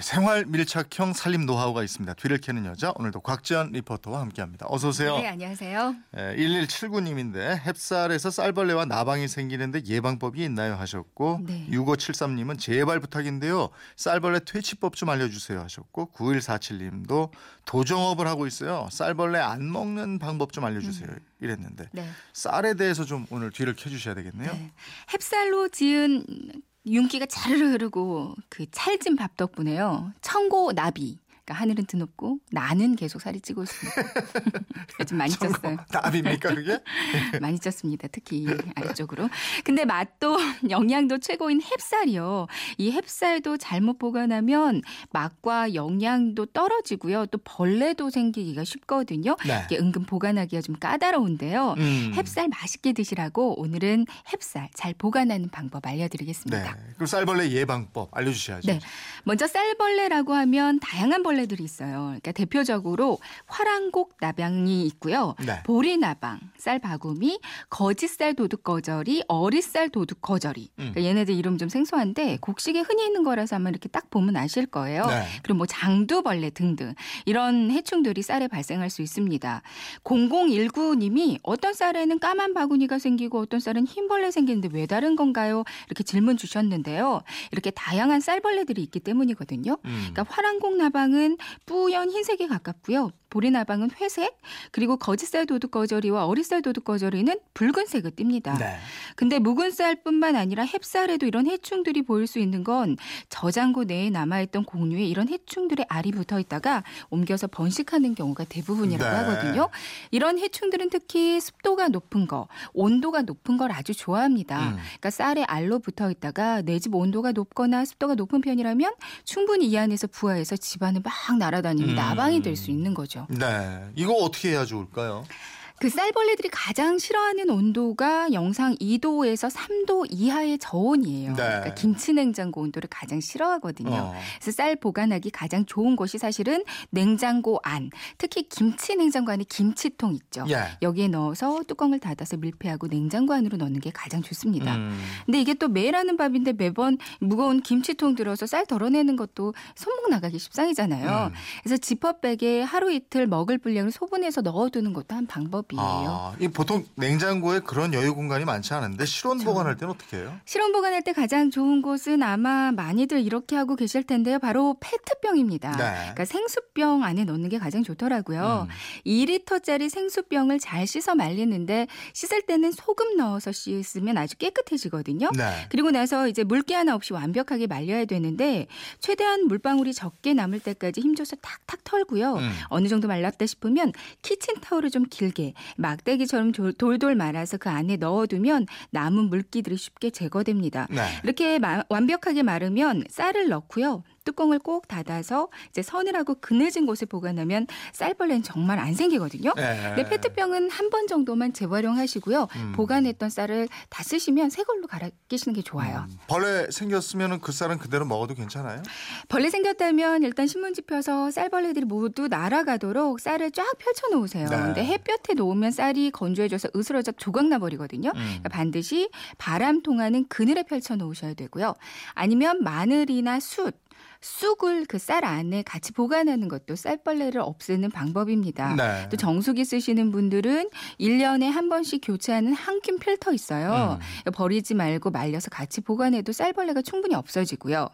생활 밀착형 살림 노하우가 있습니다. 뒤를 캐는 여자 오늘도 곽지연 리포터와 함께합니다. 어서 오세요. 네, 안녕하세요. 1179님인데 햅쌀에서 쌀벌레와 나방이 생기는데 예방법이 있나요 하셨고 네. 6573님은 제발 부탁인데요. 쌀벌레 퇴치법 좀 알려주세요 하셨고 9147님도 도정업을 하고 있어요. 쌀벌레 안 먹는 방법 좀 알려주세요 이랬는데 네. 쌀에 대해서 좀 오늘 뒤를 캐주셔야 되겠네요. 네. 햅쌀로 지은 윤기가 자르르 흐르고 그 찰진 밥 덕분에요. 청고 나비. 그러니까 하늘은 드높고 나는 계속 살이 찌고 있습니다. 요즘 많이 쪘어요. 답입니까 그게? 많이 쪘습니다. 특히 아래쪽으로. 근데 맛도 영양도 최고인 햅쌀이요. 이 햅쌀도 잘못 보관하면 맛과 영양도 떨어지고요. 또 벌레도 생기기가 쉽거든요. 네. 이게 은근 보관하기가 좀 까다로운데요. 음. 햅쌀 맛있게 드시라고 오늘은 햅쌀 잘 보관하는 방법 알려드리겠습니다. 네. 그럼 쌀벌레 예방법 알려주셔야죠. 네. 먼저 쌀벌레라고 하면 다양한 벌레 들이 있어요. 그러니까 대표적으로 화랑곡 나방이 있고요. 네. 보리나방, 쌀바구미, 거짓쌀 도둑거저리, 어리쌀 도둑거저리. 음. 그러니까 얘네들 이름 좀 생소한데 곡식에 흔히 있는 거라서 아마 이렇게 딱 보면 아실 거예요. 네. 그리고 뭐 장두벌레 등등 이런 해충들이 쌀에 발생할 수 있습니다. 0019님이 어떤 쌀에는 까만 바구니가 생기고 어떤 쌀은 흰 벌레 생기는데 왜 다른 건가요? 이렇게 질문 주셨는데요. 이렇게 다양한 쌀벌레들이 있기 때문이거든요. 음. 그러니까 화랑곡 나방은 뿌연 흰색에 가깝고요. 보리나방은 회색, 그리고 거짓쌀 도둑거저리와 어리쌀 도둑거저리는 붉은색을 띱니다. 네. 근데 묵은 쌀뿐만 아니라 햅쌀에도 이런 해충들이 보일 수 있는 건 저장고 내에 남아있던 공유에 이런 해충들의 알이 붙어 있다가 옮겨서 번식하는 경우가 대부분이라고 네. 하거든요. 이런 해충들은 특히 습도가 높은 거, 온도가 높은 걸 아주 좋아합니다. 음. 그러니까 쌀에 알로 붙어 있다가 내 집 온도가 높거나 습도가 높은 편이라면 충분히 이 안에서 부화해서 집안을 막 날아다니는 음. 나방이 될 수 있는 거죠. 네. 이거 어떻게 해야 좋을까요? 그 쌀벌레들이 가장 싫어하는 온도가 영상 2도에서 3도 이하의 저온이에요. 네. 그러니까 김치 냉장고 온도를 가장 싫어하거든요. 어. 그래서 쌀 보관하기 가장 좋은 곳이 사실은 냉장고 안, 특히 김치 냉장고 안에 김치통 있죠. 예. 여기에 넣어서 뚜껑을 닫아서 밀폐하고 냉장고 안으로 넣는 게 가장 좋습니다. 음. 근데 이게 또 매일 하는 밥인데 매번 무거운 김치통 들어서 쌀 덜어내는 것도 손목 나가기 십상이잖아요. 음. 그래서 지퍼백에 하루 이틀 먹을 분량을 소분해서 넣어두는 것도 한 방법이 에요. 아, 이 보통 냉장고에 그런 여유 공간이 많지 않은데 실온 그렇죠. 보관할 때는 어떻게 해요? 실온 보관할 때 가장 좋은 곳은 아마 많이들 이렇게 하고 계실 텐데요. 바로 페트병입니다. 네. 그러니까 생수병 안에 넣는 게 가장 좋더라고요. 음. 2리터짜리 생수병을 잘 씻어 말리는데 씻을 때는 소금 넣어서 씻으면 아주 깨끗해지거든요. 네. 그리고 나서 이제 물기 하나 없이 완벽하게 말려야 되는데 최대한 물방울이 적게 남을 때까지 힘줘서 탁탁 털고요. 음. 어느 정도 말랐다 싶으면 키친타올을 좀 길게 막대기처럼 졸- 돌돌 말아서 그 안에 넣어두면 남은 물기들이 쉽게 제거됩니다. 네. 이렇게 마- 완벽하게 마르면 쌀을 넣고요. 뚜껑을 꼭 닫아서 이제 서늘하고 그늘진 곳에 보관하면 쌀벌레는 정말 안 생기거든요. 네. 근데 페트병은 한 번 정도만 재활용하시고요. 음. 보관했던 쌀을 다 쓰시면 새 걸로 갈아 끼시는 게 좋아요. 음, 벌레 생겼으면 그 쌀은 그대로 먹어도 괜찮아요? 벌레 생겼다면 일단 신문지 펴서 쌀벌레들이 모두 날아가도록 쌀을 쫙 펼쳐 놓으세요. 네. 근데 햇볕에 놓으면 쌀이 건조해져서 으스러져 조각 나 버리거든요. 음. 그러니까 반드시 바람 통하는 그늘에 펼쳐 놓으셔야 되고요. 아니면 마늘이나 숯 쑥을 그 쌀 안에 같이 보관하는 것도 쌀벌레를 없애는 방법입니다. 네. 또 정수기 쓰시는 분들은 1년에 한 번씩 교체하는 항균 필터 있어요. 음. 버리지 말고 말려서 같이 보관해도 쌀벌레가 충분히 없어지고요.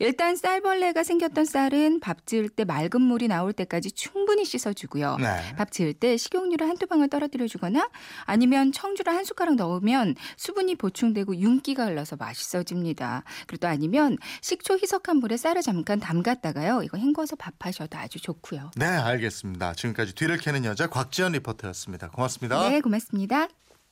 일단 쌀벌레가 생겼던 쌀은 밥 지을 때 맑은 물이 나올 때까지 충분히 씻어주고요. 네. 밥 지을 때 식용유를 한두 방울 떨어뜨려 주거나 아니면 청주를 한 숟가락 넣으면 수분이 보충되고 윤기가 흘러서 맛있어집니다. 그리고 또 아니면 식초 희석한 물에 쌀을 잠깐 담갔다가요. 이거 헹궈서 밥하셔도 아주 좋고요. 네, 알겠습니다. 지금까지 뒤를 캐는 여자 곽지연 리포터였습니다. 고맙습니다. 네, 고맙습니다.